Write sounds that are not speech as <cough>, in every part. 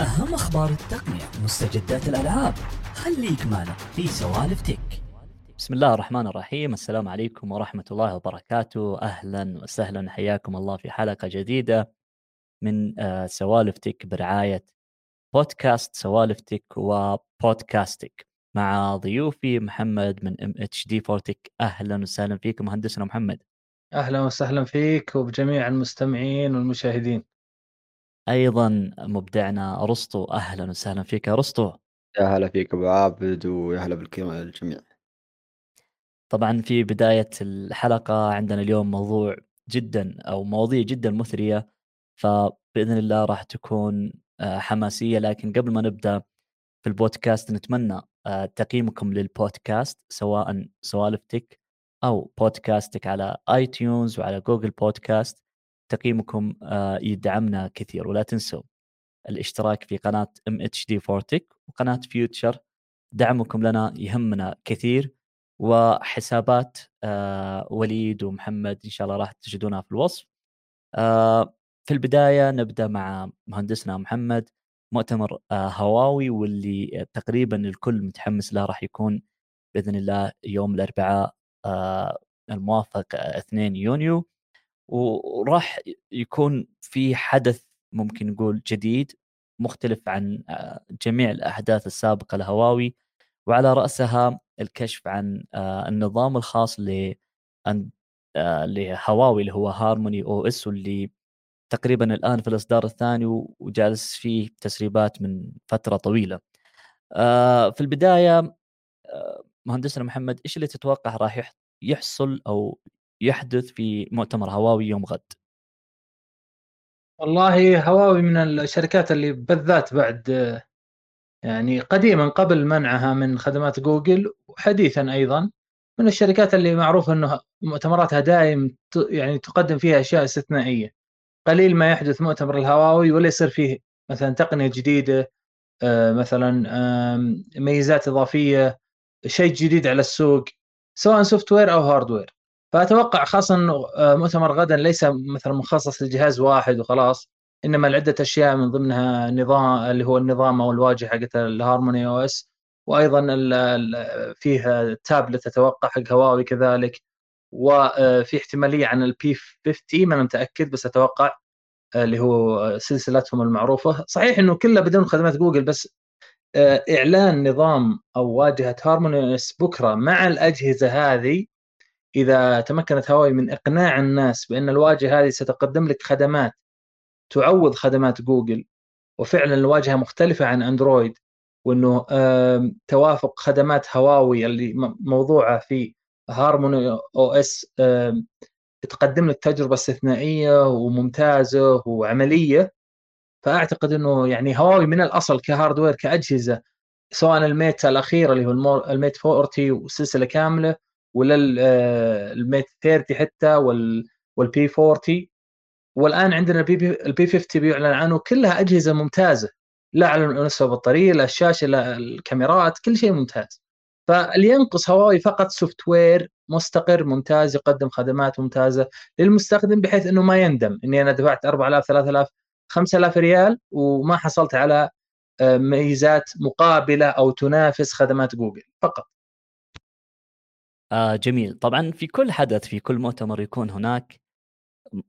أهم أخبار التقنية مستجدات الألعاب. خليك معنا في سوالف Tech. بسم الله الرحمن الرحيم. السلام عليكم ورحمة الله وبركاته. أهلا وسهلا. حياكم الله في حلقة جديدة من آه، سوالف Tech برعاية بودكاست سوالف Tech وبودكاستك. مع ضيوفي محمد من ام اتش دي فورتك أهلا وسهلا فيك مهندسنا محمد. أهلا وسهلا فيك وبجميع المستمعين والمشاهدين. أيضا مبدعنا ارسطو أهلا وسهلا فيك ارسطو يا هلا فيك أبو عابد ويا هلا بالجميع. طبعا في بداية الحلقة عندنا اليوم موضوع جدا أو مواضيع جدا مثرية فبإذن الله راح تكون آه، حماسية. لكن قبل ما نبدأ في البودكاست نتمنى آه، تقييمكم للبودكاست سواء سوالف Tech أو بودكاستك على iTunes وعلى Google Podcast. تقييمكم آه، يدعمنا كثير. ولا تنسوا الاشتراك في قناة ام اتش دي فورتك وقناة Future دعمكم لنا يهمنا كثير. وحسابات آه، وليد ومحمد إن شاء الله راح تجدونها في الوصف. في البداية نبدأ مع مهندسنا محمد مؤتمر آه، هواوي واللي تقريبا الكل متحمس له راح يكون بإذن الله يوم الأربعاء آه، الموافق 2 يونيو. وراح يكون في حدث ممكن نقول جديد مختلف عن آه، جميع الأحداث السابقة لهواوي وعلى رأسها الكشف عن النظام الخاص ل لهواوي اللي هو Harmony OS واللي تقريبا الآن في الإصدار الثاني وجالس فيه تسريبات من فترة طويلة. آه، في البداية آه، مهندسنا محمد إيش اللي تتوقع راح يحصل أو يحدث في مؤتمر هواوي يوم غد؟ والله هواوي من الشركات اللي بالذات بعد يعني قديما قبل منعها من خدمات جوجل وحديثا أيضا من الشركات اللي معروف إنه مؤتمراتها دائم يعني تقدم فيها أشياء استثنائية قليل ما يحدث مؤتمر الهواوي ولا يصير فيه مثلا تقنية جديدة آه، مثلا ميزات إضافية شيء جديد على السوق سواء software أو hardware فأتوقع خاصة إنه آه، مؤتمر غدا ليس مثلا مخصص لجهاز واحد وخلاص إنما لعدة أشياء من ضمنها نظام اللي هو النظام أو الواجهة حقت ال Harmony OS وأيضا فيه تابلت أتوقع حق هواوي كذلك وفي احتمالية عن ال P 50 ما أنا متأكد بس أتوقع اللي هو سلسلتهم المعروفة. صحيح إنه كلها بدون خدمات جوجل بس آه، إعلان نظام أو واجهة هارموني بكرة مع الأجهزة هذه إذا تمكنت هواوي من إقناع الناس بأن الواجهة هذه ستقدم لك خدمات تعوض خدمات جوجل وفعلا الواجهة مختلفة عن أندرويد وأنه توافق خدمات هواوي اللي موضوعة في هارموني OS تقدم لك تجربة استثنائية وممتازة وعملية. فأعتقد أنه يعني هواوي من الأصل ك hardware كأجهزة سواء ال Mate الاخير اللي هو ال Mate 40 وسلسله كاملة ولا ال Mate 30 حتى وال P 40 والآن عندنا ال P ال P 50 بيعلن عنه. كلها أجهزة ممتازة. لا على مستوى البطاريه لا الشاشة لا الكاميرات كل شيء ممتاز. فاللي ينقص هواوي فقط software مستقر ممتاز يقدم خدمات ممتازة للمستخدم بحيث إنه ما يندم إني أنا دفعت 4000 3000 5000 ريال وما حصلت على آه، ميزات مقابلة أو تنافس خدمات جوجل. فقط. آه جميل طبعا في كل حدث في كل مؤتمر يكون هناك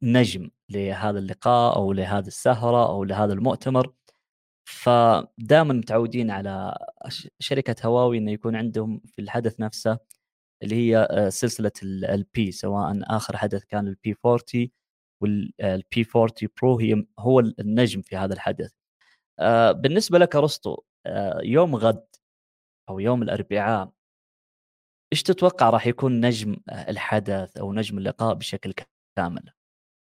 نجم لهذا اللقاء أو لهذه السهرة أو لهذا المؤتمر فدائما متعودين على شركة هواوي إنه يكون عندهم في الحدث نفسه اللي هي آه، سلسلة ال P سواء آخر حدث كان ال P 40 وال P 40 Pro هي هو النجم في هذا الحدث. آه، بالنسبة لك أرسطو آه، يوم غد أو يوم الأربعاء إيش تتوقع راح يكون نجم الحدث أو نجم اللقاء بشكل كامل؟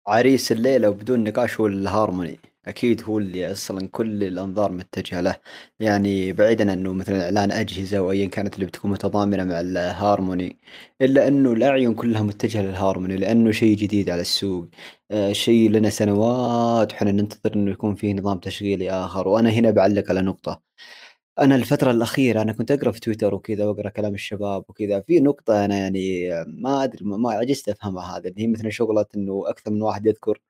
عريس الليلة وبدون نقاش هو الهارموني. أكيد هو اللي أصلا كل الأنظار متجهة له. يعني بعيدا أنه مثلا إعلان أجهزة وأيا كانت اللي بتكون متضامنة مع الهارموني. إلا أنه الأعين كلها متجهة للهارموني لأنه شيء جديد على السوق. آه شيء لنا سنوات وحنا ننتظر أنه يكون فيه نظام تشغيلي آخر. وأنا هنا بعلق على نقطة. أنا الفترة الأخيرة أنا كنت أقرأ في تويتر وكذا وأقرأ كلام الشباب وكذا في نقطة أنا يعني ما أدري ما عجزت أفهمها هذا اللي هي مثلا شغلة إنه أكثر من واحد يذكر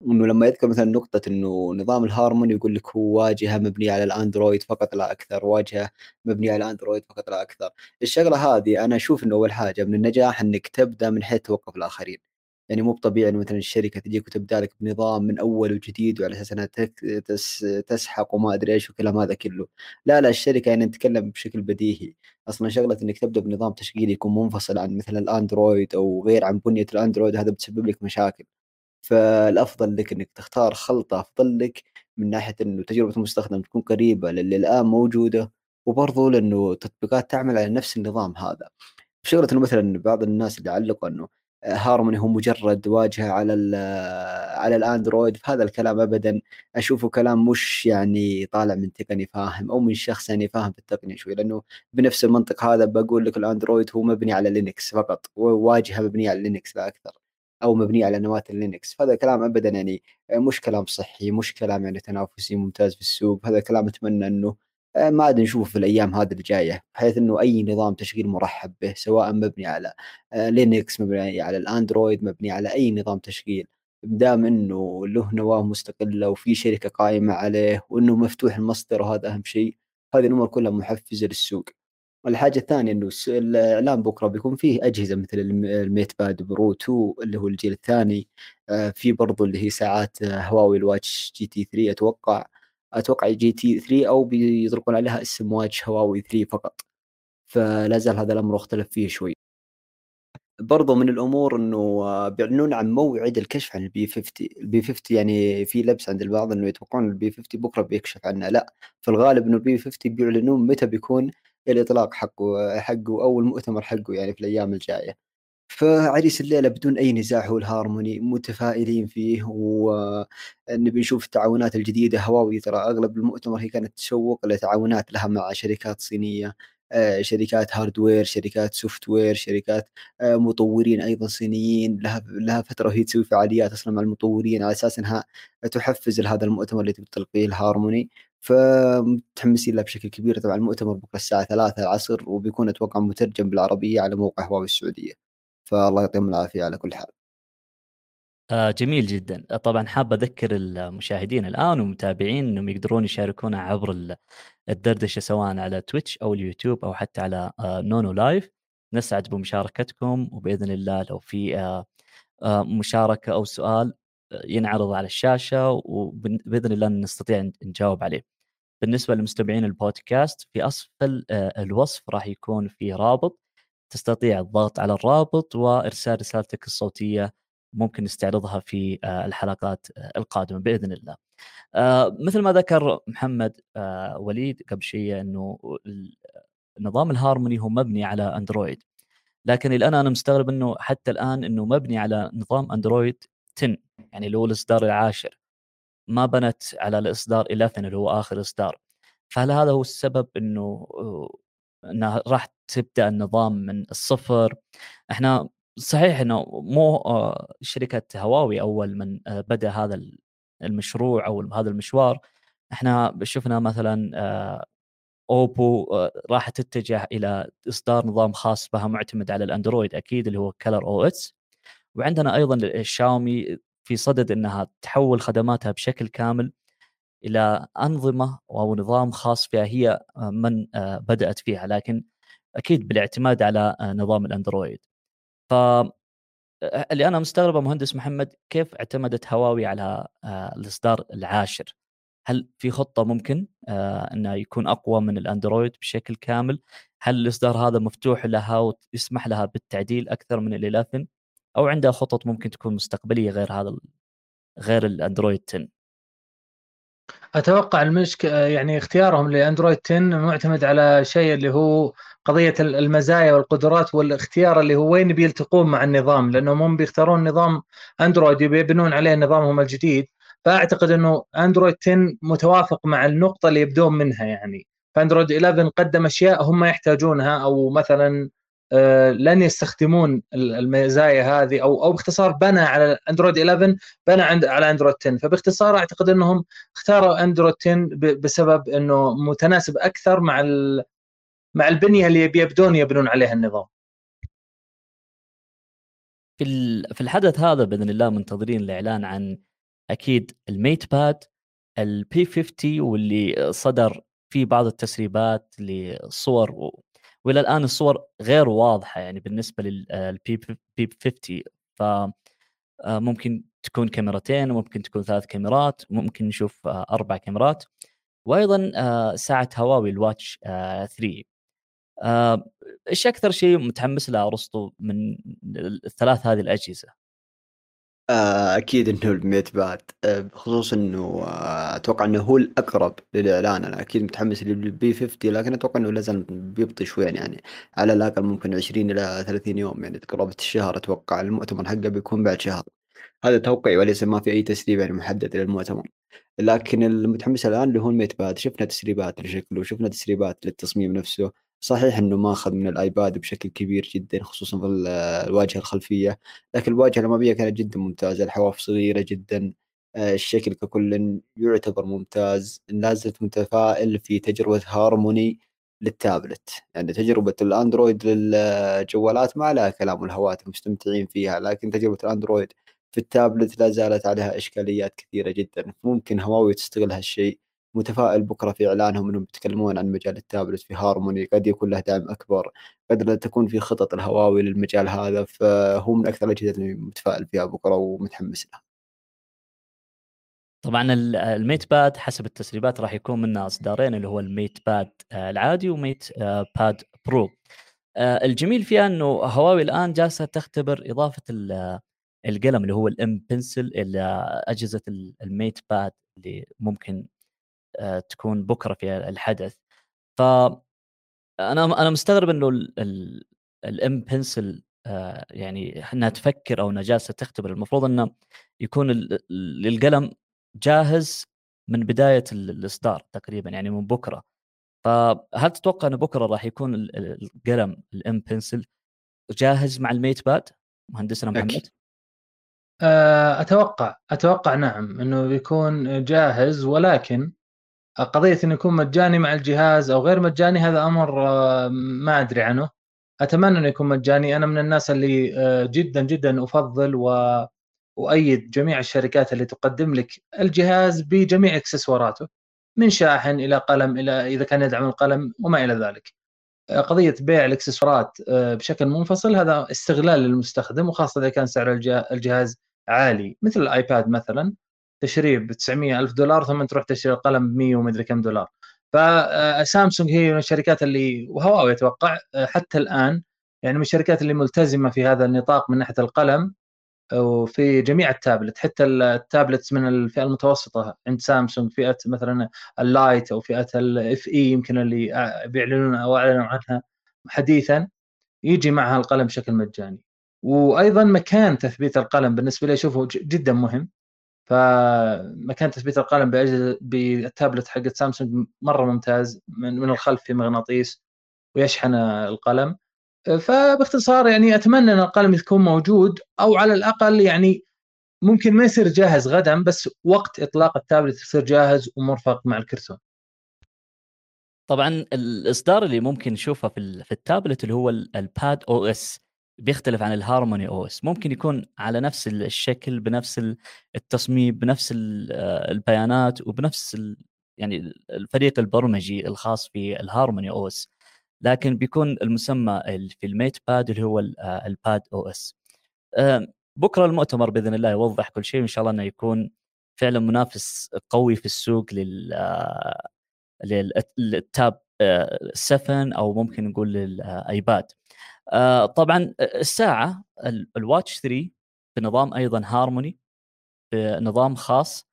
وانه لما يذكر مثلا نقطة إنه نظام الهارموني يقول لك هو واجهة مبنية على الأندرويد فقط لا أكثر، واجهة مبنية على الأندرويد فقط لا أكثر، الشغلة هذه أنا أشوف إنه أول حاجة من النجاح إنك تبدأ من حيث توقف الآخرين. يعني مو بطبيعي إنه مثلا الشركة تجيك وتبدأ لك بنظام من أول وجديد وعلى أساس إنها تس تسحق وما أدري إيش والكلام هذا كله. لا لا الشركة يعني نتكلم بشكل بديهي، أصلا شغلة إنك تبدأ بنظام تشغيلي يكون منفصل عن مثلا الأندرويد أو غير عن بنية الأندرويد هذا بتسبب لك مشاكل. فالأفضل لك إنك تختار خلطة أفضل لك من ناحية إنه تجربة المستخدم تكون قريبة للي الان موجودة وبرضه لأنه تطبيقات تعمل على نفس النظام هذا شغله إنه مثلا بعض الناس اللي علقوا إنه هارموني هو مجرد واجهة على على الأندرويد فهذا الكلام ابدا أشوفه كلام مش يعني طالع من تقني فاهم أو من شخص يعني فاهم في التقنية شوي لأنه بنفس المنطق هذا بقول لك الأندرويد هو مبني على لينكس فقط واجهة مبنية على لينكس لا أكثر أو مبنية على نواه اللينكس فهذا كلام ابدا يعني مش كلام صحي مش كلام يعني تنافسي ممتاز في السوق هذا كلام أتمنى أنه ما عاد نشوفه في الأيام هذه الجايه بحيث إنه أي نظام تشغيل مرحب به سواء مبني على لينكس آه، مبني على الاندرويد مبني على أي نظام تشغيل دام إنه له نواة مستقلة وفي شركة قائمه عليه وإنه مفتوح المصدر وهذا أهم شيء هذه الأمور كلها محفزة للسوق. والحاجة الثانية إنه الاعلان بكرة بيكون فيه أجهزة مثل ال MatePad Pro 2 اللي هو الجيل الثاني آه، في برضو اللي هي ساعات آه، هواوي ال Watch GT 3 أتوقع. أتوقع GT 3 أو بيطلقون عليها اسم Watch هواوي 3 فقط. فلا زال هذا الأمر مختلف فيه شوي. برضو من الأمور إنه آه، بيعلنون عن موعد الكشف عن ال P 50 ال P 50 يعني في لبس عند البعض إنه يتوقعون ال P 50 بكرة بيكشف عنه. لا في الغالب إنه ال P 50 بيعلنون متى بيكون الإطلاق حقه حقه أو المؤتمر حقه يعني في الأيام الجاية. فعريس الليلة بدون أي نزاع هو الهارموني متفائلين فيه ونبي نشوف التعاونات الجديدة. هواوي ترى أغلب المؤتمر هي كانت تسوق لتعاونات لها مع شركات صينية آه، شركات hardware شركات software شركات آه، مطورين أيضا صينيين. لها لها فترة وهي تسوي فعاليات أصلا مع المطورين على أساس إنها تحفز لهذا المؤتمر اللي تلقيه الهارموني. فمتحمسين له بشكل كبير. طبعا المؤتمر بكرة الساعة 3 العصر وبيكون أتوقع مترجم بالعربية على موقع هواوي السعودية. فالله يعطيهم العافية على كل حال. آه جميل جدا. طبعا حاب أذكر المشاهدين الآن والمتابعين إنهم يقدرون يشاركونا عبر الدردشة سواء على تويتش أو اليوتيوب أو حتى على آه نونو لايف. نسعد بمشاركتكم وبإذن الله لو في آه آه مشاركة أو سؤال ينعرض على الشاشة وباذن الله نستطيع نجاوب عليه. بالنسبة لمستمعين البودكاست في اسفل آه، الوصف راح يكون في رابط تستطيع الضغط على الرابط وإرسال رسالتك الصوتية ممكن نستعرضها في آه، الحلقات آه، القادمة بإذن الله. مثل ما ذكر محمد وليد قبل شيء إنه نظام الهارموني هو مبني على أندرويد. لكن الآن أنا مستغرب إنه حتى الآن إنه مبني على نظام أندرويد 10 يعني اللي هو الإصدار العاشر. ما بنت على الإصدار 11 اللي هو آخر إصدار. فهل هذا هو السبب إنه إنها راح تبدأ النظام من الصفر. إحنا صحيح إنه مو آه، شركة هواوي أول من آه، بدأ هذا المشروع أو هذا المشوار. إحنا شفنا مثلا آه، أوبو راح تتجه إلى إصدار نظام خاص بها معتمد على الأندرويد أكيد اللي هو كلر أو اس وعندنا أيضا الشاومي في صدد إنها تحول خدماتها بشكل كامل إلى أنظمة أو نظام خاص فيها هي من آه، بدأت فيها لكن أكيد بالاعتماد على آه، نظام الأندرويد. ف آه، اللي أنا مستغربه مهندس محمد كيف اعتمدت هواوي على الإصدار العاشر؟ هل في خطة ممكن أنه يكون أقوى من الأندرويد بشكل كامل؟ هل الإصدار هذا مفتوح لها ويسمح لها بالتعديل أكثر من ال 11 أو عندها خطط ممكن تكون مستقبلية غير هذا غير الأندرويد 10 أتوقع المشك يعني اختيارهم لأندرويد 10 معتمد على شيء اللي هو قضية المزايا والقدرات والاختيار اللي هو وين بيلتقون مع النظام لانهم هم بيختارون نظام أندرويد يبنون عليه نظامهم الجديد. فأعتقد إنه أندرويد 10 متوافق مع النقطة اللي يبدون منها يعني. فأندرويد 11 قدم أشياء هم يحتاجونها أو مثلا لن يستخدمون المزايا هذه أو أو باختصار بنى على اندرويد 11 بنى عند على اندرويد 10 فباختصار أعتقد أنهم اختاروا اندرويد 10 بسبب إنه متناسب أكثر مع مع البنية اللي يبدون يبنون عليها النظام. في في الحدث هذا بإذن الله منتظرين الإعلان عن أكيد ال MatePad ال P 50 واللي صدر فيه بعض التسريبات للصور و... وإلى الآن الصور غير واضحة يعني بالنسبة لل P بي 50 ف آه، ممكن تكون كاميرتين وممكن تكون ثلاث كاميرات ممكن نشوف آه، أربع كاميرات. وأيضا آه، ساعة هواوي الواتش 3 إيش أكثر شيء متحمس له أرسطو من الثلاث هذه الأجهزة؟ آه، أكيد إنه الميت باد آه، خصوصا إنه آه، أتوقع إنه هو الأقرب للإعلان. أنا أكيد متحمس للبي 50 لكن أتوقع إنه لازم بيبطي شوي يعني. على الأقل ممكن 20 إلى 30 يوم يعني قرابه الشهر أتوقع المؤتمر حقه بيكون بعد شهر. هذا توقعي وليس ما في أي تسريب يعني محدد للمؤتمر. لكن المتحمس الآن اللي هو ال MatePad شفنا تسريبات لشكله وشفنا تسريبات للتصميم نفسه. صحيح إنه ماخذ من الآيباد بشكل كبير جدا خصوصا في الواجهة الخلفية. لكن الواجهة الاماميه كانت جدا ممتازة الحواف صغيرة جدا آه، الشكل ككل يعتبر ممتاز. لا زلت متفائل في تجربة هارموني للتابلت. يعني تجربة الأندرويد للجوالات ما لها كلام والهواتف مستمتعين فيها لكن تجربة الأندرويد في التابلت لا زالت عليها إشكاليات كثيرة جدا. ممكن هواوي تستغل هالشيء متفائل بكرة في إعلانهم إنهم يتكلمون عن مجال التابلت في هارموني قد يكون له دعم أكبر قد لا تكون في خطط الهواوي للمجال هذا فهو من أكثر الأجهزة اللي متفائل فيها بكرة ومتحمس لها. طبعا ال MatePad حسب التسريبات راح يكون منه أصدارين اللي هو ال MatePad العادي و Mate آه، Pad Pro. آه، الجميل فيها إنه هواوي الآن جالسة تختبر إضافة القلم اللي هو الإم بنسل إلى أجهزة الميت باد اللي ممكن تكون بكرة في الحدث. ف أنا أنا مستغرب إنه الإم بنسل آه، يعني إنها تفكر أو إنها جالسة تختبر. المفروض إنه يكون القلم جاهز من بداية الإصدار تقريبا يعني من بكرة. فهل تتوقع إنه بكرة راح يكون القلم الإم بنسل جاهز مع الميت باد مهندسنا محمد؟ آه، أتوقع أتوقع نعم إنه بيكون جاهز ولكن قضية إنه يكون مجاني مع الجهاز أو غير مجاني هذا أمر آه، ما أدري عنه. أتمنى إنه يكون مجاني. أنا من الناس اللي آه، جدا جدا أفضل و جميع الشركات اللي تقدم لك الجهاز بجميع إكسسواراته من شاحن إلى قلم إلى إذا كان يدعم القلم وما إلى ذلك. آه، قضية بيع الإكسسوارات بشكل منفصل هذا استغلال للمستخدم وخاصة إذا كان سعر الجهاز عالي مثل الآيباد مثلا. تشريه ب 900 ألف دولار ثم تروح تشتري القلم ب 100 ومدري كم دولار. فسامسونج هي من الشركات اللي وهواوي أتوقع حتى الآن يعني من الشركات اللي ملتزمة في هذا النطاق من ناحية القلم وفي جميع التابلت حتى ال tablets من الفئة المتوسطة عند سامسونج فئة مثلا ال Lite أو فئة ال FE يمكن اللي بيعلنون أو أعلنوا عنها حديثا يجي معها القلم بشكل مجاني. وأيضا مكان تثبيت القلم بالنسبة لي أشوفه جدا مهم. فمكان تثبيت القلم بالتابلت حق سامسونج مرة ممتاز من, من الخلف في مغناطيس ويشحن القلم فباختصار يعني أتمنى أن القلم يكون موجود أو على الأقل يعني ممكن ما يصير جاهز غدا بس وقت إطلاق التابلت يصير جاهز ومرفق مع الكرتون. طبعا الإصدار اللي ممكن نشوفه في التابلت اللي هو الباد أو اس بيختلف عن ال Harmony OS. ممكن يكون على نفس الشكل بنفس التصميم بنفس آه، البيانات وبنفس يعني الفريق البرمجي الخاص في ال Harmony OS. لكن بيكون المسمى في ال MatePad اللي هو آه، ال Pad OS. بكرة المؤتمر بإذن الله يوضح كل شيء وإن شاء الله إنه يكون فعلا منافس قوي في السوق لل آه، لل Tab 7 أو ممكن نقول للايباد طبعا الساعة ال Watch 3 بنظام أيضا هارموني بنظام خاص.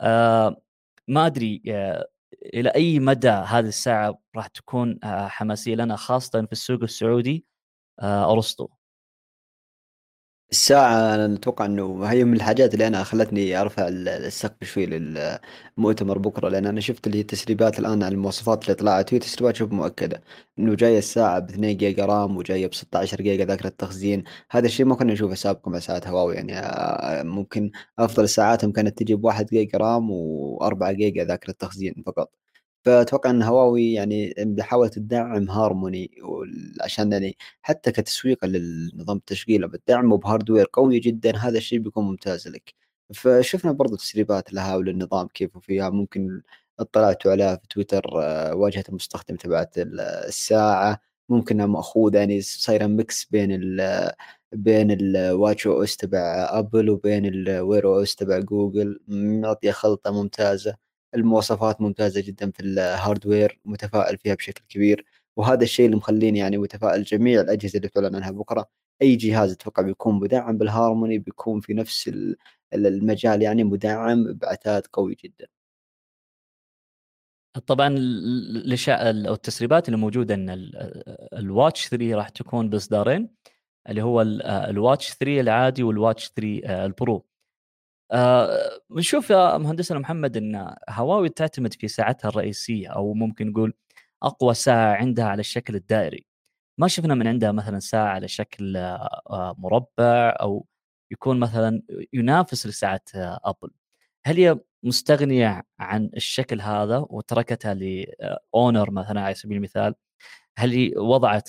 آه ما أدري آه إلى أي مدى هذه الساعة راح تكون آه حماسية لنا خاصة في السوق السعودي آه أرسطو. الساعة أنا أتوقع إنه هي من الحاجات اللي أنا خلتني أرفع السقف شوي للمؤتمر بكرة لأن أنا شفت اللي هي التسريبات الآن عن المواصفات اللي طلعت وهي تسريبات شبه مؤكدة إنه جاية الساعة ب 2 جيجا رام وجاية ب 16 جيجا ذاكرة تخزين هذا الشيء ما كنا نشوفه سابقا مع ساعات هواوي يعني آه، ممكن أفضل ساعاتهم كانت تجي ب 1 جيجا RAM و4 جيجا ذاكرة تخزين فقط. فأتوقع إن هواوي يعني بحاول تدعم هارموني عشان يعني حتى كتسويق للنظام التشغيل بتدعمه ب hardware قوي جدا هذا الشيء بيكون ممتاز لك. فشفنا برضو تسريبات لها وللنظام كيف وفيها ممكن اطلعتوا عليها في تويتر آه، واجهة المستخدم تبعت الساعة. ممكن مأخوذة يعني صايرة mix بين ال بين ال Watch OS تبع أبل وبين ال Wear OS تبع جوجل. معطية خلطة ممتازة. المواصفات ممتازة جدا في ال hardware متفائل فيها بشكل كبير وهذا الشيء اللي مخليني يعني متفائل جميع الأجهزة اللي تعلن عنها بكرة. أي جهاز أتوقع بيكون مدعم بالهارموني بيكون في نفس المجال يعني مدعم بعتاد قوي جدا. طبعا أو التسريبات اللي موجودة إن ال Watch 3 راح تكون بإصدارين اللي هو ال Watch 3 العادي وال Watch 3 آه، آه، بنشوف يا مهندسنا محمد إن هواوي تعتمد في ساعتها الرئيسية أو ممكن نقول أقوى ساعة عندها على الشكل الدائري. ما شفنا من عندها مثلا ساعة على شكل آه، مربع أو يكون مثلا ينافس لساعة أبل. هل هي مستغنية عن الشكل هذا وتركتها ل Honor مثلا على سبيل المثال؟ هل وضعت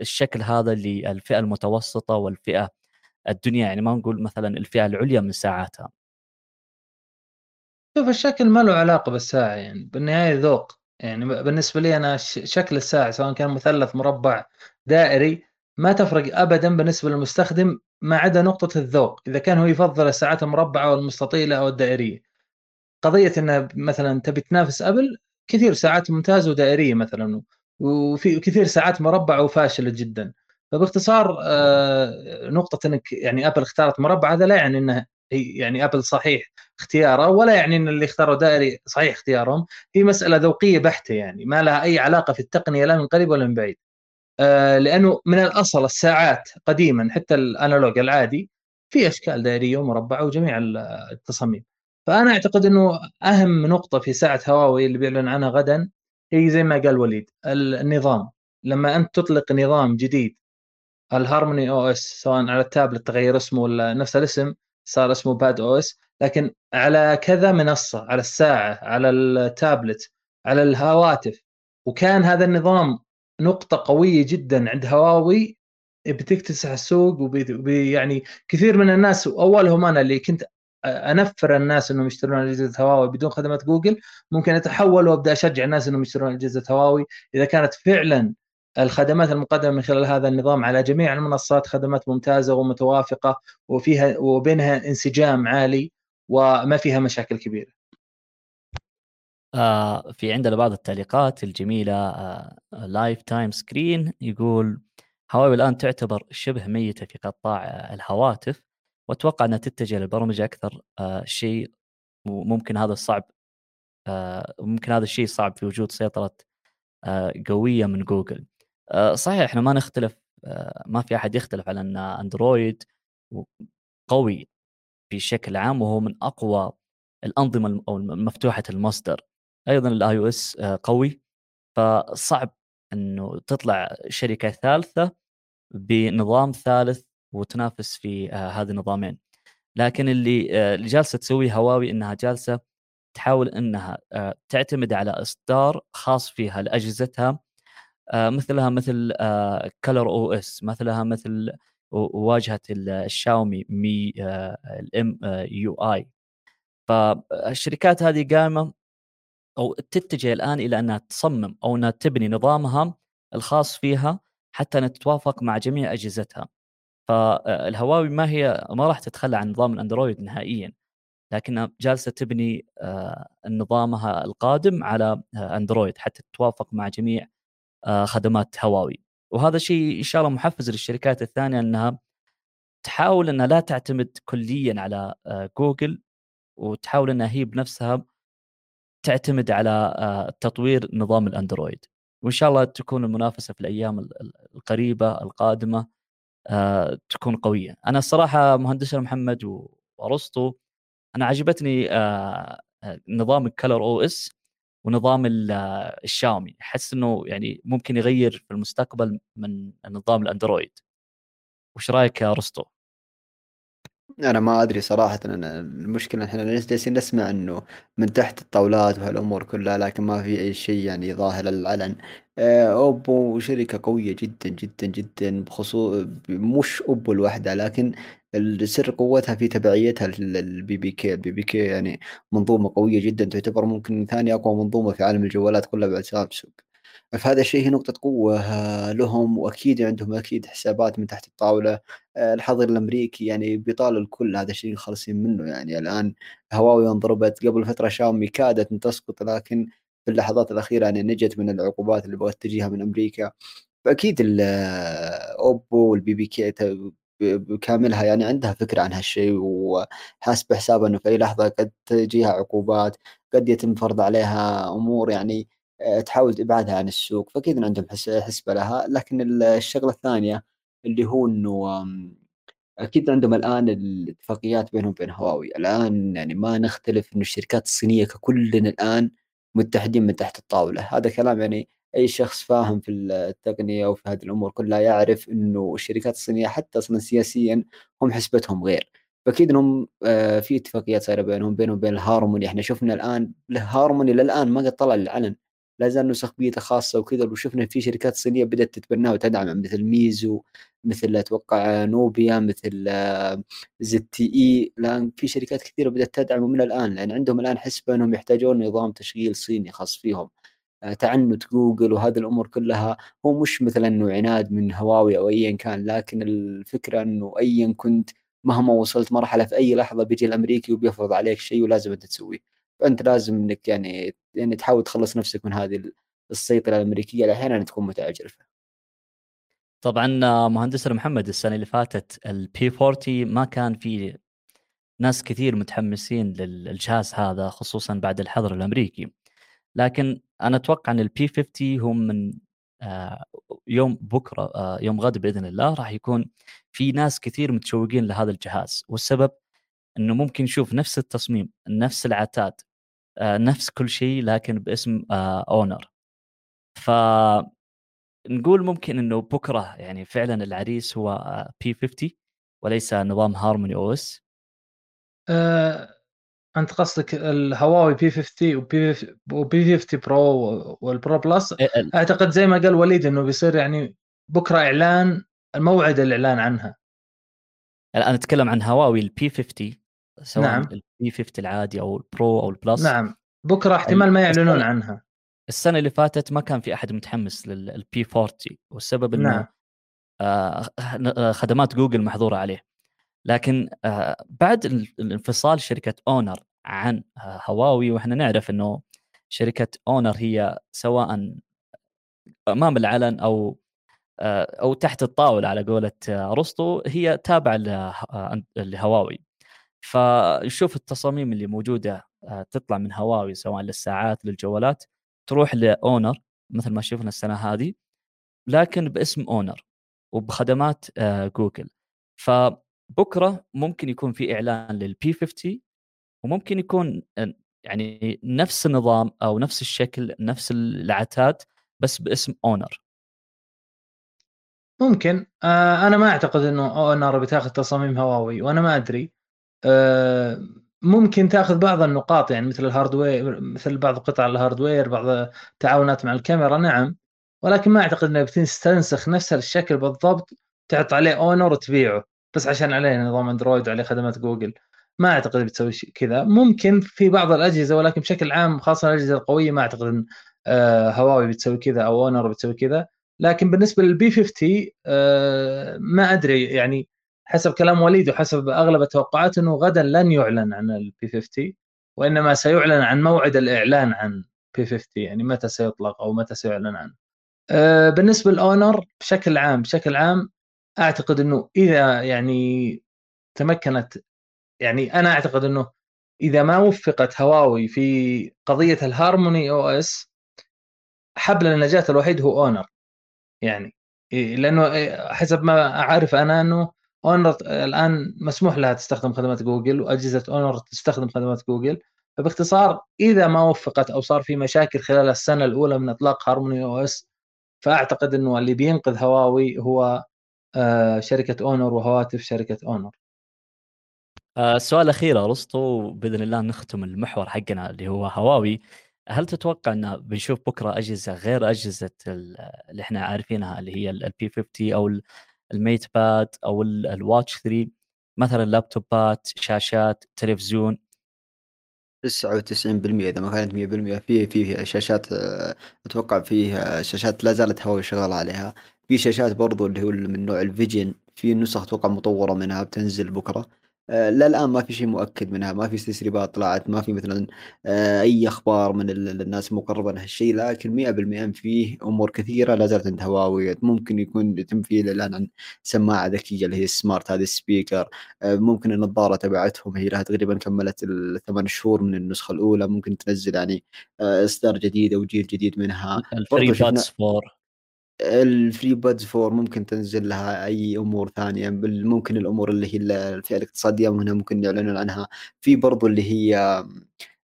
الشكل هذا للفئة المتوسطة والفئة الدنيا يعني ما نقول مثلا الفئة العليا من ساعاتها. شوف الشكل ما له علاقة بالساعة يعني بالنهاية ذوق. يعني بالنسبة لي أنا شكل الساعة سواء كان مثلث مربع دائري ما تفرق ابدا بالنسبة للمستخدم ما عدا نقطة الذوق. إذا كان هو يفضل الساعات المربعة أو المستطيله أو الدائرية. قضية إنه مثلا تبي تنافس أبل كثير ساعات ممتازة ودائرية مثلا وفي كثير ساعات مربعة وفاشلة جدا. فباختصار آه، نقطة إنك يعني ابل اختارت مربع هذا لا يعني إنه يعني ابل صحيح اختياره ولا يعني إن اللي اختاروا دائري صحيح اختيارهم. هي مسألة ذوقية بحتة يعني ما لها أي علاقة في التقنية لا من قريب ولا من بعيد. آه، لأنه من الأصل الساعات قديما حتى ال analog العادي في أشكال دائرية ومربعة وجميع التصاميم. فأنا أعتقد إنه أهم نقطة في ساعة هواوي اللي بيعلن عنها غدا هي زي ما قال وليد النظام. لما أنت تطلق نظام جديد ال Harmony OS سواء على التابلت تغير اسمه ولا نفس الاسم صار اسمه Pad OS. لكن على كذا منصة على الساعة على التابلت على الهواتف. وكان هذا النظام نقطة قوية جدا عند هواوي بتكتسح السوق وبي يعني كثير من الناس اولهم أنا اللي كنت أنفر الناس إنهم يشترون أجهزة هواوي بدون خدمات جوجل. ممكن أتحول وأبدأ أشجع الناس إنهم يشترون أجهزة هواوي. إذا كانت فعلا الخدمات المقدمة من خلال هذا النظام على جميع المنصات خدمات ممتازة ومتوافقة وفيها وبينها انسجام عالي وما فيها مشاكل كبيرة. آه في عندنا بعض التعليقات الجميلة آه Lifetime Screen يقول هواوي الآن تعتبر شبه ميتة في قطاع الهواتف وأتوقع أنها تتجه للبرمجه أكثر آه شيء وممكن هذا صعب آه ممكن هذا الشيء صعب في وجود سيطرة آه قوية من جوجل صحيح إحنا ما نختلف آه ما في أحد يختلف على إن أندرويد قوي بشكل عام وهو من أقوى الأنظمة أو مفتوحة المصدر. أيضا ال iOS قوي. فصعب إنه تطلع شركة ثالثة بنظام ثالث وتنافس في آه، هذه النظامين. لكن اللي آه، اللي جالسة تسويه هواوي إنها جالسة تحاول إنها آه، تعتمد على إصدار خاص فيها لأجهزتها مثلها مثل Color OS مثلها مثل واجهة الشاومي مي ال MIUI فالشركات هذه قائمة أو تتجه الآن إلى أنها تصمم أو أنها تبني نظامها الخاص فيها حتى أنها تتوافق مع جميع أجهزتها. فالهواوي ما هي ما راح تتخلى عن نظام الأندرويد نهائيا لكنها جالسة تبني آه، نظامها القادم على آه، أندرويد حتى تتوافق مع جميع آه، خدمات هواوي. وهذا شيء إن شاء الله محفز للشركات الثانية إنها تحاول إنها لا تعتمد كليا على جوجل وتحاول إنها هي بنفسها تعتمد على تطوير نظام الأندرويد. وإن شاء الله تكون المنافسة في الأيام القريبة القادمة آه، تكون قوية. أنا الصراحة مهندسنا محمد وأرسطو أنا عجبتني آه، آه، نظام ال Color OS ونظام الشاومي. أحس إنه يعني ممكن يغير في المستقبل من نظام الأندرويد. وش رأيك يا أرسطو؟ أنا ما أدري صراحة أنا المشكلة إحنا جالسين نسمع إنه من تحت الطاولات وهالأمور كلها لكن ما في أي شيء يعني ظاهر للعلن. آه، أوبو شركة قوية جدا جدا جدا بخصوص مش أوبو لوحدها لكن سر قوتها في تبعيتها لل BBK. ال BBK يعني منظومة قوية جدا تعتبر ممكن ثاني أقوى منظومة في عالم الجوالات كلها بعد سامسونج. فهذا الشيء هي نقطة قوة آه، لهم وأكيد عندهم أكيد حسابات من تحت الطاولة. آه، الحظر الأمريكي يعني بيطال الكل هذا الشيء خالصين منه يعني. الآن هواوي انضربت قبل فترة شاومي كادت أن تسقط لكن في اللحظات الأخيرة يعني نجت من العقوبات اللي بغت تجيها من أمريكا. فأكيد الأوبو وال BBK بكاملها يعني عندها فكرة عن هالشيء وحاسبة حسابها أنه في أي لحظة قد تجيها عقوبات قد يتم فرض عليها أمور يعني آه، تحاول ابعادها عن السوق فأكيد عندهم حسبة لها. لكن الشغلة الثانية اللي هو إنه أكيد عندهم الآن الاتفاقيات بينهم وبين هواوي. الآن يعني ما نختلف إنه الشركات الصينية ككلنا الآن متحدين من تحت الطاولة. هذا كلام يعني أي شخص فاهم في التقنية وفي هذه الأمور كلها يعرف إنه الشركات الصينية حتى أصلا سياسيا هم حسبتهم غير. فأكيد إنهم آه، في اتفاقيات صايرة بينهم بينهم وبين الهارموني. إحنا شفنا الآن الهارموني للآن ما قد طلع للعلن. لا زال نسخ بيتا خاصة وكذا وشفنا في شركات صينية بدأت تتبناها وتدعم مثل ميزو مثل أتوقع نوبيا مثل ZTE. الآن في شركات كثيرة بدأت تدعمه من الآن لأن عندهم الآن حسبة أنهم يحتاجون نظام تشغيل صيني خاص فيهم. آه، تعنت جوجل وهذه الأمور كلها. هو مش مثلا إنه عناد من هواوي أو ايا كان لكن الفكرة إنه ايا كنت مهما وصلت مرحلة في أي لحظة بيجي الأمريكي وبيفرض عليك شيء ولازم أنت تسويه. فانت لازم إنك يعني يعني تحاول تخلص نفسك من هذه السيطره الأمريكية اللي أحيانا تكون متعجرفه. طبعا مهندسنا محمد السنة اللي فاتت ال P 40 ما كان في ناس كثير متحمسين للجهاز هذا خصوصا بعد الحظر الأمريكي. لكن أنا أتوقع إن ال P 50 هم من آه، يوم بكرة آه، يوم غد بإذن الله راح يكون في ناس كثير متشوقين لهذا الجهاز. والسبب إنه ممكن نشوف نفس التصميم نفس العتاد. نفس كل شيء لكن باسم اونر ف نقول ممكن إنه بكرة يعني فعلا العريس هو P 50 وليس نظام Harmony OS أه أنت قصدك الهواوي P 50 و P و P 50 Pro وال Pro Plus أعتقد زي ما قال وليد إنه بيصير يعني بكرة إعلان الموعد الإعلان عنها. الان أتكلم عن هواوي ال P 50 سواء نعم. ال P 50 العادي أو ال Pro أو ال Plus نعم. بكرة احتمال ما يعلنون عنها. السنة اللي فاتت ما كان في أحد متحمس لل P 40 والسبب إنه نعم. آه, آه، خدمات جوجل محظورة عليه. لكن آه بعد الانفصال شركة اونر عن آه هواوي وإحنا نعرف إنه شركة اونر هي سواء أمام العلن أو آه، أو تحت الطاولة على قولة آه، أرسطو هي تابعة لهواوي فنشوف التصاميم اللي موجودة تطلع من هواوي سواء للساعات للجوالات تروح لأونر مثل ما شفنا السنة هذه لكن باسم أونر وبخدمات آه، جوجل. فبكرة ممكن يكون في إعلان للبي 50 وممكن يكون آه، يعني نفس النظام أو نفس الشكل نفس العتاد بس باسم أونر. ممكن. آه أنا ما أعتقد إنه أونر بتاخذ تصاميم هواوي وأنا ما أدري. آه ممكن تاخذ بعض النقاط يعني مثل ال hardware مثل بعض قطع ال hardware بعض التعاونات مع الكاميرا نعم. ولكن ما أعتقد انها بتستنسخ نفس الشكل بالضبط تحط عليه اونر وتبيعه. بس عشان عليه نظام أندرويد وعليه خدمات جوجل. ما أعتقد بتسوي كذا. ممكن في بعض الأجهزة ولكن بشكل عام خاصة الأجهزة القوية ما أعتقد إن آه، هواوي بتسوي كذا أو اونر بتسوي كذا. لكن بالنسبة لل P 50 آه، ما أدري يعني حسب كلام وليد وحسب أغلب التوقعات إنه غدا لن يعلن عن ال P 50 وإنما سيعلن عن موعد الإعلان عن P 50 يعني متى سيطلق أو متى سيعلن عنه. أه بالنسبة للأونر بشكل عام بشكل عام أعتقد إنه إذا يعني تمكنت يعني أنا أعتقد إنه إذا ما وفقت هواوي في قضية ال Harmony OS حبل النجاة الوحيد هو أونر يعني لأنه حسب ما أعرف أنا إنه اونر الآن مسموح لها تستخدم خدمات جوجل وأجهزة اونر تستخدم خدمات جوجل. فباختصار إذا ما وفقت أو صار في مشاكل خلال السنة الأولى من إطلاق Harmony OS فأعتقد إنه اللي بينقذ هواوي هو آه، شركة اونر وهواتف شركة اونر آه، السؤال الأخير أرسطو باذن الله نختم المحور حقنا اللي هو هواوي. هل تتوقع إن بنشوف بكرة أجهزة غير أجهزة اللي إحنا عارفينها اللي هي ال P 50 أو ال MatePad أو ال Watch 3 مثلا لابتوبات شاشات تلفزيون. 99% إذا ما كانت 100% في في شاشات آه، أتوقع فيه شاشات لا زالت هواوي شغال عليها. في شاشات برضو اللي هو من نوع ال Vision في نسخ أتوقع مطورة منها بتنزل بكرة. آه، لا الآن ما في شيء مؤكد منها ما في تسريبات طلعت ما في مثلا آه، أي أخبار من الناس المقربه لهالشيء لكن 100% فيه أمور كثيرة لا زالت عند هواوي ممكن يكون يتم فيه الإعلان عن سماعة ذكية اللي هي ال smart هذه ال speaker. آه، ممكن النظارة تبعتهم هي لها تقريبا كملت الثمان شهور من النسخة الأولى ممكن تنزل يعني إصدار جديد أو جيل جديد منها. ال FreeBuds 4 ال FreeBuds 4 ممكن تنزل لها أي أمور ثانية ممكن الأمور اللي هي الفئة الاقتصادية هنا ممكن يعلنون عنها. في برضو اللي هي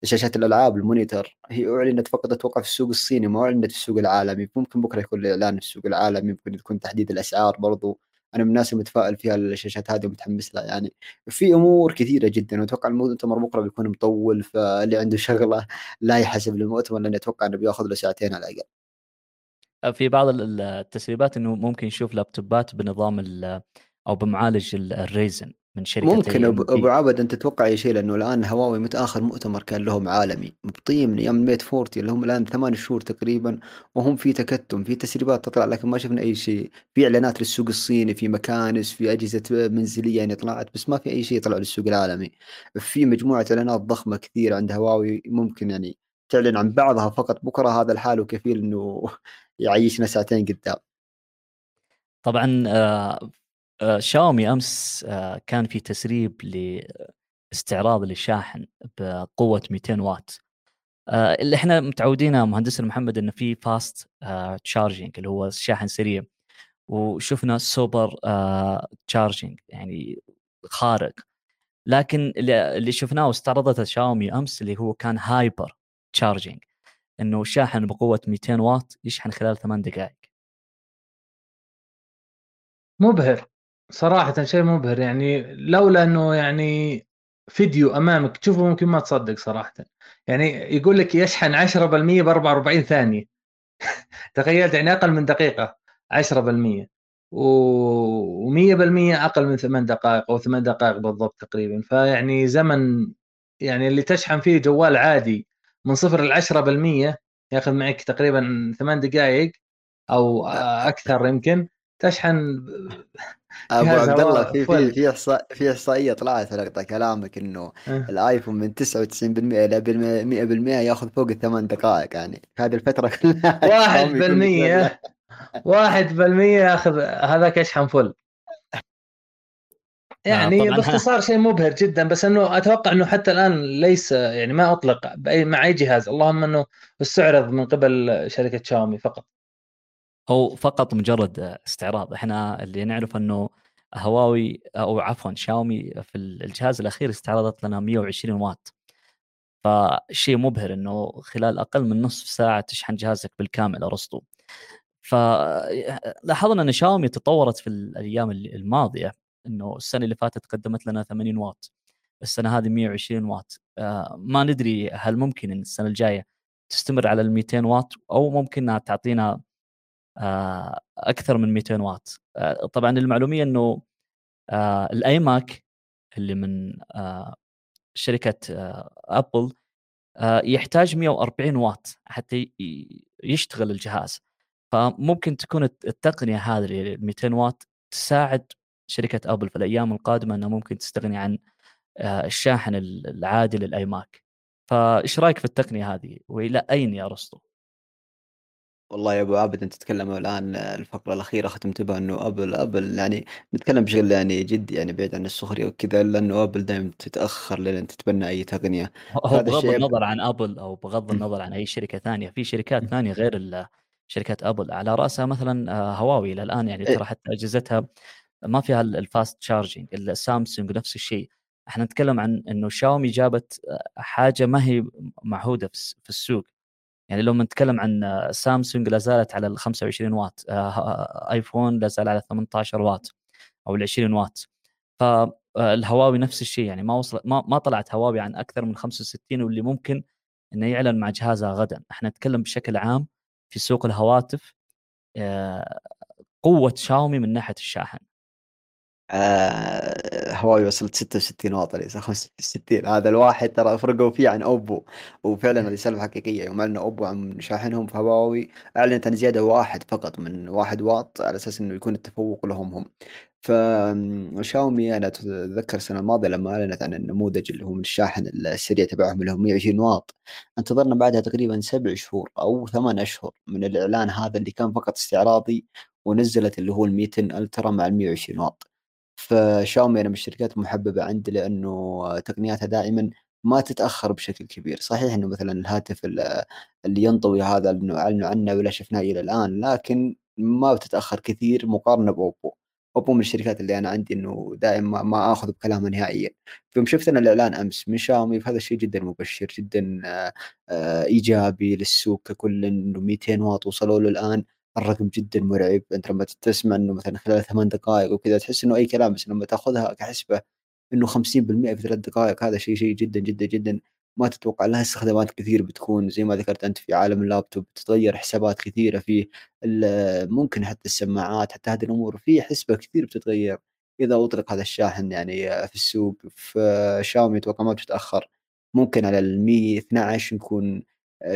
شاشات الألعاب المونيتر هي أعلنت فقط أتوقع في السوق الصيني ما أعلنت في السوق العالمي. ممكن بكرة يكون الإعلان في السوق العالمي ممكن يكون تحديد الأسعار برضو. أنا من الناس المتفائل فيها الشاشات هذه ومتحمس لها يعني. في أمور كثيرة جدا وأتوقع المؤتمر بكرة بيكون مطول فاللي عنده شغلة لا يحسب للمؤتمر لأني أتوقع إنه بيأخذ له ساعتين على الأقل. في بعض التسريبات إنه ممكن نشوف لابتوبات بنظام أو بمعالج الريزن من شركة ممكن. أبو عبد أنت تتوقع أي شيء؟ لأنه الآن هواوي متى اخر مؤتمر كان لهم عالمي. مبطيء من أيام الميت 40 اللي هم الآن ثمان شهور تقريبا وهم في تكتم في تسريبات تطلع لكن ما شفنا أي شيء. في إعلانات للسوق الصيني في مكانس في أجهزة منزلية يعني طلعت بس ما في أي شيء طلع للسوق العالمي. في مجموعة إعلانات ضخمة كثير عند هواوي ممكن يعني تعلن عن بعضها فقط بكرة هذا الحال وكفيل إنه يعيشنا ساعتين قدام. طبعا آه، آه، شاومي أمس آه، كان في تسريب لاستعراض للشاحن بقوة 200 واط. اللي إحنا متعودين مهندسنا محمد إنه في fast charging اللي هو شاحن سريع. وشفنا super charging يعني خارق. لكن اللي شفناه واستعرضته شاومي أمس اللي هو كان hyper تشارجنج إنه شاحن بقوة 200 واط يشحن خلال ثمان دقائق. مبهر. صراحة شيء مبهر. يعني لولا إنه يعني فيديو أمامك تشوفه ممكن ما تصدق صراحة. يعني يقول لك يشحن 10% ب 44 ثانية. <laughs> تخيلت يعني أقل من دقيقة. 10% و100% أقل من 8 دقائق أو 8 دقائق بالضبط تقريبا. فيعني زمن يعني اللي تشحن فيه جوال عادي من صفر ل 10% ياخذ معك تقريبا ثمان دقائق أو أكثر يمكن. تشحن أبو عبد الله في في في في إحصائية طلعت لقطه كلامك إنه أه. الآيفون من 99% إلى 100% ياخذ فوق الثمان دقائق يعني. في هذه الفترة كلها 1% 1% ياخذ هذاك يشحن فل يعني باختصار <laughs> شيء مبهر جدا بس إنه أتوقع إنه حتى الآن ليس يعني ما أطلق باي مع أي جهاز. اللهم إنه استعرض من قبل شركة شاومي فقط. هو فقط مجرد استعراض. إحنا اللي نعرف إنه هواوي أو عفوا شاومي في الجهاز الأخير استعرضت لنا 120 واط. فشيء مبهر إنه خلال أقل من نصف ساعة تشحن جهازك بالكامل أرسطو. فلاحظنا إن شاومي تطورت في الأيام الماضية. إنه السنة اللي فاتت قدمت لنا 80 واط السنة هذه 120 واط. آه ما ندري هل ممكن إن السنة الجاية تستمر على ال 200 واط أو ممكن إنها تعطينا آه أكثر من 200 واط. آه طبعا المعلومية إنه ال iMac اللي من شركة أبل يحتاج 140 واط حتى يشتغل الجهاز. فممكن تكون التقنية هذه 200 واط تساعد شركة ابل في الأيام القادمة إنها ممكن تستغني عن آه، الشاحن العادي لل iMac فإيش رأيك في التقنية هذه؟ وإلى أين يا ارسطو؟ والله يا أبو عابد أنت تتكلم الآن الفقرة الأخيرة ختمت بها انه ابل ابل يعني نتكلم بشكل يعني جدي يعني بعيد عن السخرية وكذا لأنه ابل دائما تتأخر لين تتبنى أي تقنية. هو بغض النظر عن ابل أو بغض النظر عن أي شركة ثانية في شركات ثانية غير شركات ابل على رأسها مثلا آه، هواوي إلى الآن يعني إيه. ترى حتى أجهزتها ما فيها ال fast charging السامسونج نفس الشيء. إحنا نتكلم عن إنه شاومي جابت حاجة ما هي معهودة في السوق. يعني لو نتكلم عن سامسونج لا زالت على ال 25 واط آيفون لا زال على 18 واط أو ال 20 واط. فالهواوي نفس الشيء يعني ما وصلت ما, ما طلعت هواوي عن أكثر من 65 واللي ممكن إنه يعلن مع جهازها غدا. إحنا نتكلم بشكل عام في سوق الهواتف قوة شاومي من ناحية الشاحن. آه هواوي وصلت 66 واط ليس 65 هذا الواحد ترى فرقوا فيه عن أوبو. وفعلا هذه سالفه حقيقيه يوم أعلنوا أوبو عن شاحنهم في هواوي أعلنت عن زيادة واحد فقط من واحد واط على أساس إنه يكون التفوق لهم هم. فشاومي أنا أتذكر السنة الماضية لما أعلنت عن النموذج اللي هو من الشاحن السريع تبعهم اللي هو 120 واط انتظرنا بعدها تقريبا سبع شهور أو ثمان أشهر من الإعلان هذا اللي كان فقط استعراضي ونزلت اللي هو ال 200 ألترا مع ال 120 واط. فشاومي أنا من الشركات المحببة عندي لأنه تقنياتها دائما ما تتأخر بشكل كبير، صحيح إنه مثلا الهاتف اللي ينطوي هذا انه اعلنوا عنه ولا شفناه إلى الآن لكن ما بتتأخر كثير مقارنة بأوبو. أوبو من الشركات اللي أنا عندي إنه دائما ما آخذ بكلامها نهائيا. فيوم شفت أنا الإعلان أمس من شاومي فهذا الشيء جدا مبشر جدا آه، إيجابي للسوق ككل إنه 200 واط وصلوا له الآن الرقم جدا مرعب. أنت لما تسمع إنه مثلا خلال ثمان دقائق وكذا تحس إنه أي كلام بس لما تأخذها كحسبة إنه 50% في ثلاث دقائق هذا شيء شيء جدا جدا جدا. ما تتوقع لها استخدامات كثير بتكون. زي ما ذكرت أنت في عالم اللابتوب تتغير حسابات كثيرة فيه ممكن حتى السماعات حتى هذه الأمور في حسبة كثير بتتغير. إذا أطلق هذا الشاحن يعني في السوق في شاومي أتوقع ما بتتأخر. ممكن على ال 112 نكون آه،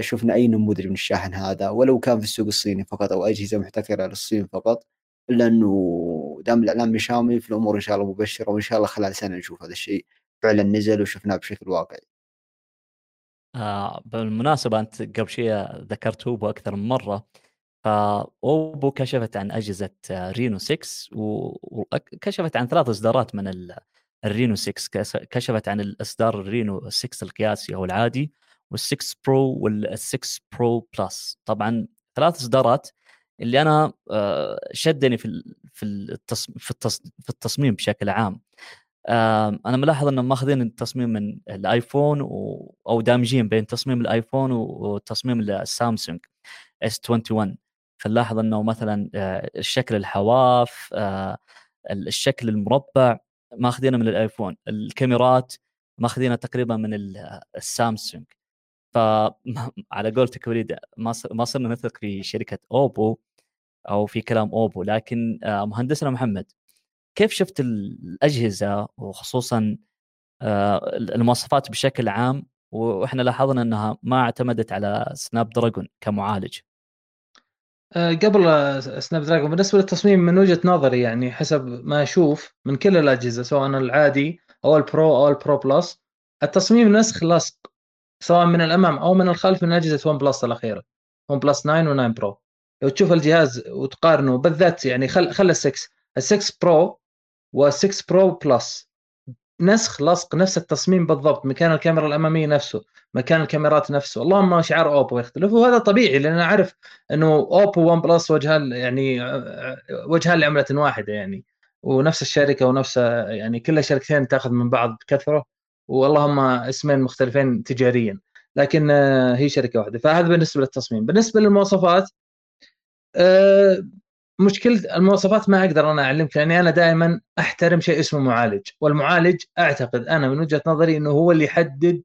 شفنا أي نموذج من الشاحن هذا ولو كان في السوق الصيني فقط أو اجهزه محتكره للصين فقط إلا أنه دام الاعلان من شاومي في الأمور إن شاء الله مبشرة وإن شاء الله خلال سنة نشوف هذا الشيء فعلا نزل وشفناه بشكل واقعي. آه بالمناسبة أنت قبل شيء ذكرت أوبو أكثر من مرة فأوبو كشفت عن أجهزة Reno 6 وكشفت عن ثلاث إصدارات من ال Reno 6 كشفت عن الإصدار ال Reno 6 القياسي أو العادي وال6 Pro وال6 Pro Plus طبعا ثلاث إصدارات اللي أنا آه، شدني في في في التصميم بشكل عام. أنا ملاحظ إنهم ماخذين التصميم من الآيفون أو دامجين بين تصميم الآيفون وتصميم السامسونج إس 21 فنلاحظ إنه مثلا آه، الشكل الحواف آه، الشكل المربع ماخذينه من الآيفون. الكاميرات ماخذينها تقريبا من السامسونج. فعلى <laughs> قولتك وليد ما صرنا نثق في شركة أوبو أو في كلام أوبو لكن آه، مهندسنا محمد كيف شفت الأجهزة وخصوصا آه، المواصفات بشكل عام؟ وإحنا لاحظنا إنها ما اعتمدت على Snapdragon كمعالج. آه، قبل Snapdragon بالنسبة للتصميم من وجهة نظري يعني حسب ما أشوف من كل الأجهزة سواء العادي أو ال Pro أو ال Pro Plus التصميم نسخ لصق سواء من الأمام أو من الخلف من أجهزة OnePlus الأخيرة. OnePlus 9 و9 Pro. لو تشوف الجهاز وتقارنه بالذات يعني خل خل ال6 ال6 Pro وال6 Pro Plus. نسخ لصق نفس التصميم بالضبط مكان الكاميرا الأمامية نفسه مكان الكاميرات نفسه. اللهم شعار Oppo يختلف وهذا طبيعي لأن أعرف إنه Oppo OnePlus وجهان يعني وجهان لعملة واحدة يعني. ونفس الشركة ونفس يعني كل الشركتين تأخذ من بعض بكثره واللهم اسمين مختلفين تجاريا. لكن آه، هي شركة واحدة. فهذا بالنسبة للتصميم. بالنسبة للمواصفات آه، مشكلة المواصفات ما أقدر أنا أعلمك لأني أنا دائما أحترم شيء اسمه معالج. والمعالج أعتقد أنا من وجهة نظري إنه هو اللي يحدد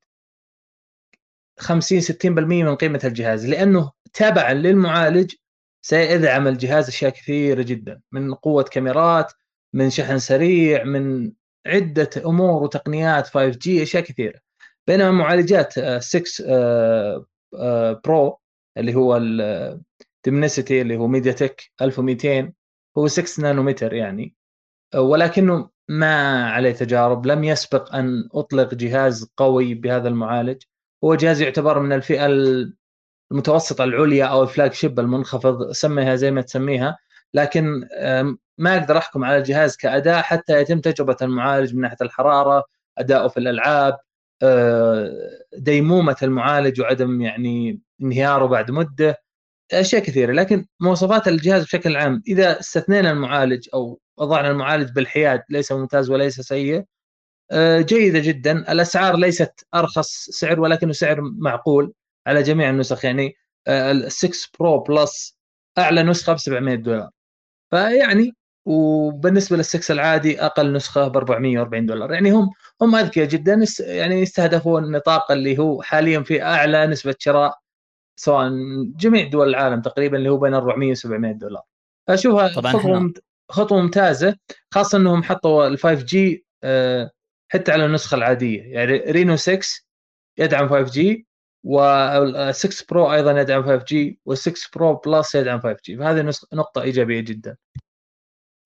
50 60% من قيمة الجهاز. لأنه تبعا للمعالج سيدعم الجهاز أشياء كثيرة جدا. من قوة كاميرات من شحن سريع من عدة أمور وتقنيات 5 جي أشياء كثيرة. بينما معالجات 6 آه، برو آه، آه، اللي هو ال Dimensity اللي هو MediaTek 1200 هو 6 نانومتر يعني. ولكنه ما عليه تجارب لم يسبق أن أطلق جهاز قوي بهذا المعالج. هو جهاز يعتبر من الفئة المتوسطة العليا أو ال flagship المنخفض سميها زي ما تسميها. لكن ما أقدر أحكم على الجهاز كأداء حتى يتم تجربة المعالج من ناحية الحرارة اداؤه في الألعاب آه، ديمومة المعالج وعدم يعني انهياره بعد مدة أشياء كثيرة. لكن مواصفات الجهاز بشكل عام إذا استثنينا المعالج أو وضعنا المعالج بالحياد ليس ممتاز وليس سيء آه، جيدة جدا. الأسعار ليست أرخص سعر ولكنه سعر معقول على جميع النسخ. يعني آه، ال 6 Pro Plus أعلى نسخة ب 700 دولار. فيعني وبالنسبة للسكس العادي أقل نسخة ب 440 دولار. يعني هم هم أذكياء جدا يعني يستهدفون النطاق اللي هو حاليا في أعلى نسبة شراء سواء جميع دول العالم تقريبا اللي هو بين 400 و 700 دولار فاشوفها طبعا إحنا خطوة ممتازة خاصة إنهم حطوا ال 5 G حتى على النسخة العادية. يعني Reno 6 يدعم 5 G وال 6 Pro أيضا يدعم 5 G وال 6 Pro Plus يدعم 5 G فهذه نقطة إيجابية جدا.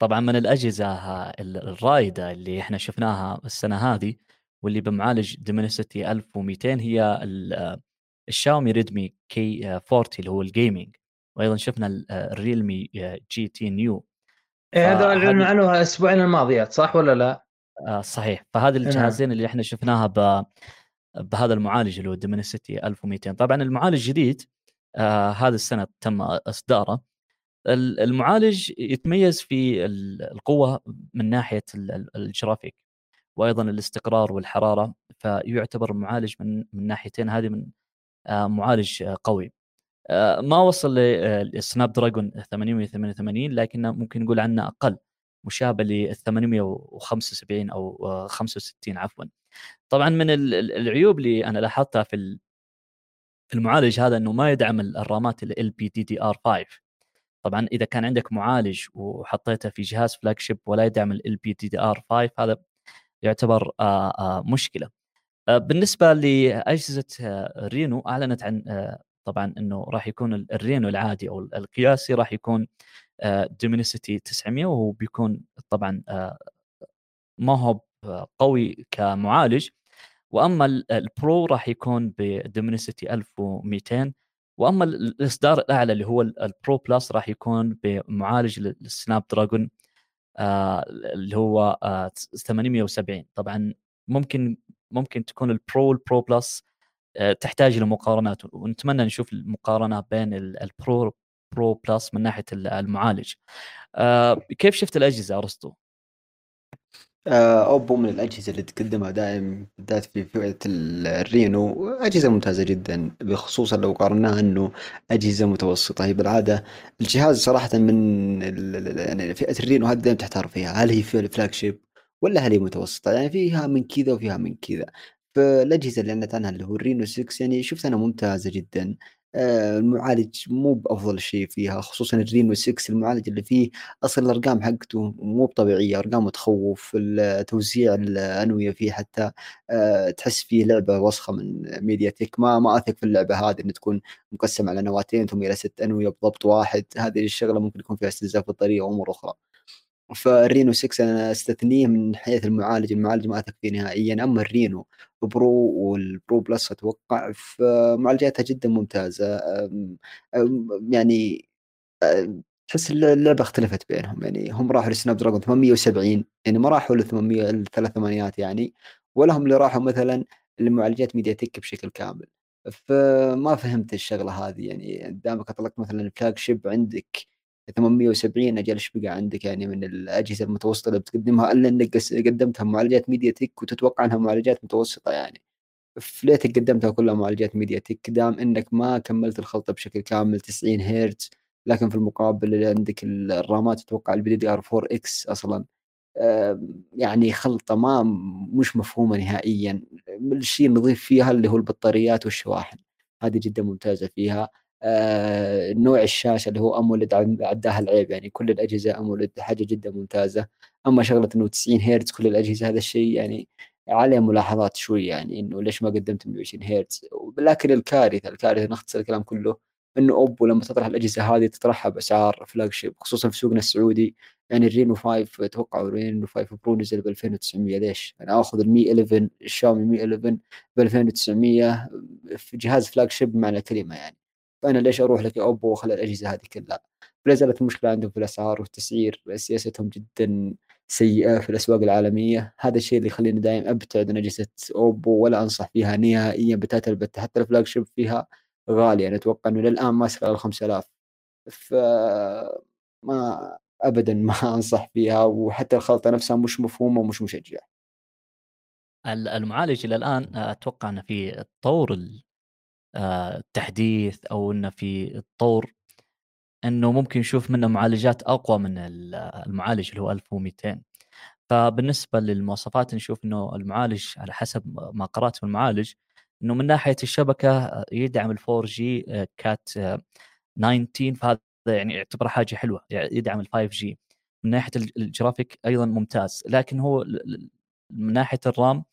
طبعا من الأجهزة الرائدة اللي إحنا شفناها السنة هذه واللي بمعالج Dimensity 1200 هي ال Xiaomi Redmi K 40 اللي هو ال Gaming وأيضا شفنا ال Realme GT Neo هذا اعلنوا عنه الأسبوعين الماضيات صح ولا لا؟ آه صحيح. فهذه نعم. الجهازين اللي إحنا شفناها ب بهذا المعالج اللي هو Dimensity 1200 طبعا المعالج جديد آه هذه السنة تم إصداره. المعالج يتميز في القوة من ناحية الجرافيك وأيضا الاستقرار والحرارة فيعتبر معالج من من ناحيتين هذه من آه، معالج قوي. آه، ما وصل لل Snapdragon 888 لكنه ممكن نقول عنه أقل مشابه لل 875 أو 65 عفوا. طبعا من العيوب اللي أنا لاحظتها في المعالج هذا إنه ما يدعم الرامات ال بي دي دي ار 5 طبعا إذا كان عندك معالج وحطيته في جهاز flagship ولا يدعم ال بي دي دي ار 5 هذا يعتبر آه، آه، مشكلة. آه، بالنسبة لأجهزة Reno أعلنت عن طبعا إنه راح يكون ال Reno العادي أو القياسي راح يكون Dimensity 900 وهو بيكون طبعا ما هو قوي كمعالج. وأما ال Pro راح يكون ب Dimensity 1200 وأما الإصدار الأعلى اللي هو ال Pro Plus راح يكون بمعالج ال Snapdragon آه اللي هو آه 870 طبعا ممكن ممكن تكون ال Pro وال Pro Plus آه تحتاج لمقارنات. ونتمنى نشوف المقارنة بين ال Pro Pro Plus من ناحية المعالج. آه كيف شفت الأجهزة أرسطو؟ آه، اوبو من الأجهزة اللي تقدمها دائم بالذات في فئة الرينو. أجهزة ممتازة جدا بخصوصا لو قارناها إنه أجهزة متوسطة. هي بالعادة الجهاز صراحة من يعني فئة الرينو هذه دائما تحتار فيها. هل هي فلاج شيب ولا هل هي متوسطة؟ يعني فيها من كذا وفيها من كذا. فالأجهزة اللي أعلنت عنها اللي هو الرينو 6 يعني شفت أنا ممتازة جدا. المعالج مو بأفضل شيء فيها خصوصا الرينو 6 المعالج اللي فيه أصلا الأرقام حقته مو طبيعيه أرقام تخوف توزيع الأنوية فيه حتى آه، تحس فيه لعبة وسخة من MediaTek ما ما أثق في اللعبة هذه ان تكون مقسمة على نواتين ثم إلى ست أنوية بضبط واحد. هذه الشغلة ممكن يكون فيها استنزاف بطاريه وأمور أخرى. فال Reno 6 أنا استثنيه من حيث المعالج المعالج ما أثق فيه نهائيا. أما ال Reno Pro وال Pro Plus أتوقع فمعالجاتها جدا ممتازة. يعني تحس اللعبة اختلفت بينهم. يعني هم راحوا ل Snapdragon 870 يعني ما راحوا ل 800 الثلاث ثمانيات يعني ولا هم اللي راحوا مثلا لمعالجات MediaTek بشكل كامل. فما فهمت الشغلة هذه. يعني دامك أطلقت مثلا ال flagship عندك 870 أجل إيش بقى عندك يعني من الأجهزة المتوسطة اللي بتقدمها؟ ألا إنك قدمتها معالجات MediaTek وتتوقع إنها معالجات متوسطة يعني. فليتك قدمتها كلها معالجات MediaTek دام إنك ما كملت الخلطة بشكل كامل 90 هرتز لكن في المقابل عندك الرامات تتوقع LPDDR 4 X أصلا. يعني خلطة ما مش مفهومة نهائيا. الشيء النظيف فيها اللي هو البطاريات والشواحن. هذه جدا ممتازة فيها. آه، نوع الشاشه اللي هو AMOLED عداها العيب يعني كل الأجهزة AMOLED حاجة جدا ممتازة. أما شغلة إنه 90 هرتز كل الأجهزة هذا الشيء يعني عليه ملاحظات شوي يعني إنه ليش ما قدمت 120 هرتز؟ لكن الكارثة الكارثة نختصر الكلام كله إنه Oppo لما تطرح الأجهزة هذه تطرحها بأسعار flagship خصوصا في سوقنا السعودي. يعني ال Reno 5 أتوقع ال Reno 5 Pro نزل ب 2900 ليش؟ أنا آخذ ال Mi 11 ال Xiaomi Mi 11 ب 2900 في جهاز flagship معنى الكلمة يعني. فانا ليش أروح لك Oppo واخلي الأجهزة هذه كلها. فلا زالت المشكلة عندهم في الأسعار والتسعير سياستهم جدا سيئة في الأسواق العالمية. هذا الشيء اللي يخليني دائما أبتعد عن أجهزة أوبو ولا أنصح فيها نهائيا بتاتا البتة حتى الفلاج شيب فيها غالية. أنا أتوقع إنه للآن ما يسقط على 5000 ف ما ابدا ما <laughs> أنصح فيها وحتى الخلطة نفسها مش مفهومة ومش مشجعة. المعالج إلى الآن أتوقع إنه في تطور آه، أو إنه في الطور إنه ممكن نشوف منه معالجات أقوى من المعالج اللي هو 1200 فبالنسبة للمواصفات نشوف إنه المعالج على حسب ما قرأت في المعالج إنه من ناحية الشبكة يدعم ال 4G Cat 19 فهذا يعني يعتبر حاجة حلوة يعني يدعم ال 5G من ناحية الجرافيك أيضا ممتاز لكن هو من ناحية ال RAM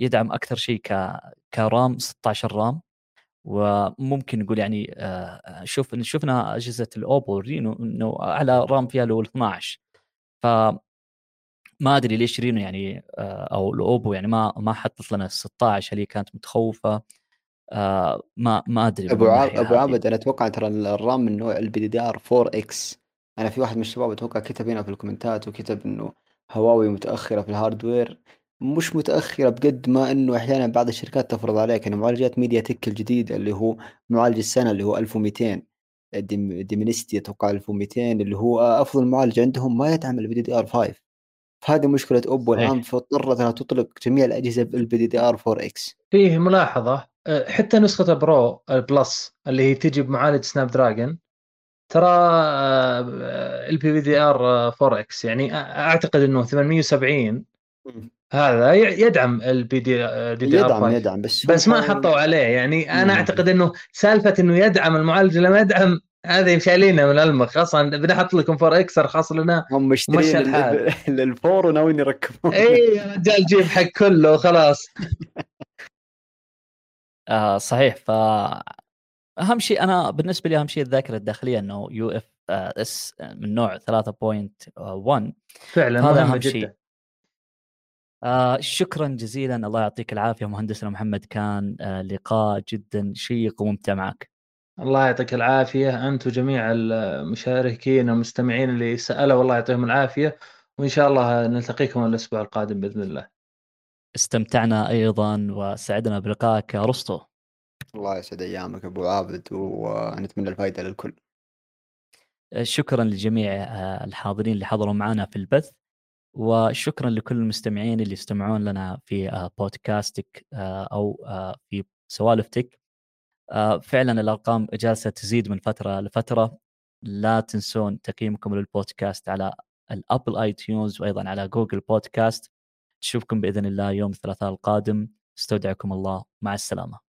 يدعم أكثر شيء ك ك RAM 16 RAM. وممكن نقول يعني آه، شوف شفنا أجهزة الأوبو رينو إنه أعلى RAM فيها له 12 ف ما أدري ليش رينو يعني آه، أو الأوبو يعني ما ما حطت لنا 16 اللي كانت متخوفة. آه، ما ما أدري أبو عاب أبو عابد أنا أتوقع ترى ال RAM من نوع ال LPDDR 4X. أنا في واحد من الشباب أتوقع كتب هنا في الكومنتات وكتب إنه هواوي متأخرة في ال hardware مش متأخرة بقد ما إنه أحيانا بعض الشركات تفرض عليك إنه معالجات ميديا تك الجديد اللي هو معالج السنة اللي هو 1200 Dimensity أتوقع 1200 اللي هو أفضل معالج عندهم ما يدعم LPDDR 5 فهذه مشكلة اوبو الآن فاضطرت إنها تطلق جميع الأجهزة بالبي دي دي آر 4 إكس. فيه ملاحظة أه، حتى نسخة Pro ال Plus اللي هي تجي بمعالج سناب دراجون ترى البي في دي آر 4 إكس يعني أعتقد إنه 870 هذا يدعم البي دي دي دي يدعم ار يدعم بس بس ما حطوا عليه. يعني أنا أعتقد إنه سالفة إنه يدعم المعالج لما يدعم هذه شايلينها من المخ. أصلا بنحط لكم 4 إكس ارخص لنا هم مشترين <laughs> للفور وناويين يركبون إي يا رجال جيب حق كله وخلاص. <laughs> آه صحيح. ف أهم شيء أنا بالنسبة لي أهم شيء الذاكرة الداخلية إنه UFS من نوع 3.1 فعلا هذا أهم شيء. جدا. آه شكرا جزيلا. الله يعطيك العافية مهندسنا محمد. كان آه لقاء جدا شيق وممتع معك. الله يعطيك العافية. انت وجميع المشاركين والمستمعين اللي سألوا الله يعطيهم العافية. وإن شاء الله نلتقيكم الأسبوع القادم بإذن الله. استمتعنا أيضا وسعدنا بلقائك أرسطو. الله يسعد أيامك أبو عابد ونتمنى الفائده للكل. شكرا لجميع آه، الحاضرين اللي حضروا معنا في البث. وشكرا لكل المستمعين اللي يستمعون لنا في آه، بودكاستك آه، أو في سوالف تك فعلا الأرقام جالسة تزيد من فترة لفترة. لا تنسون تقييمكم للبودكاست على الأبل اي تيونز وأيضا على جوجل بودكاست. نشوفكم بإذن الله يوم الثلاثاء القادم. استودعكم الله. مع السلامة.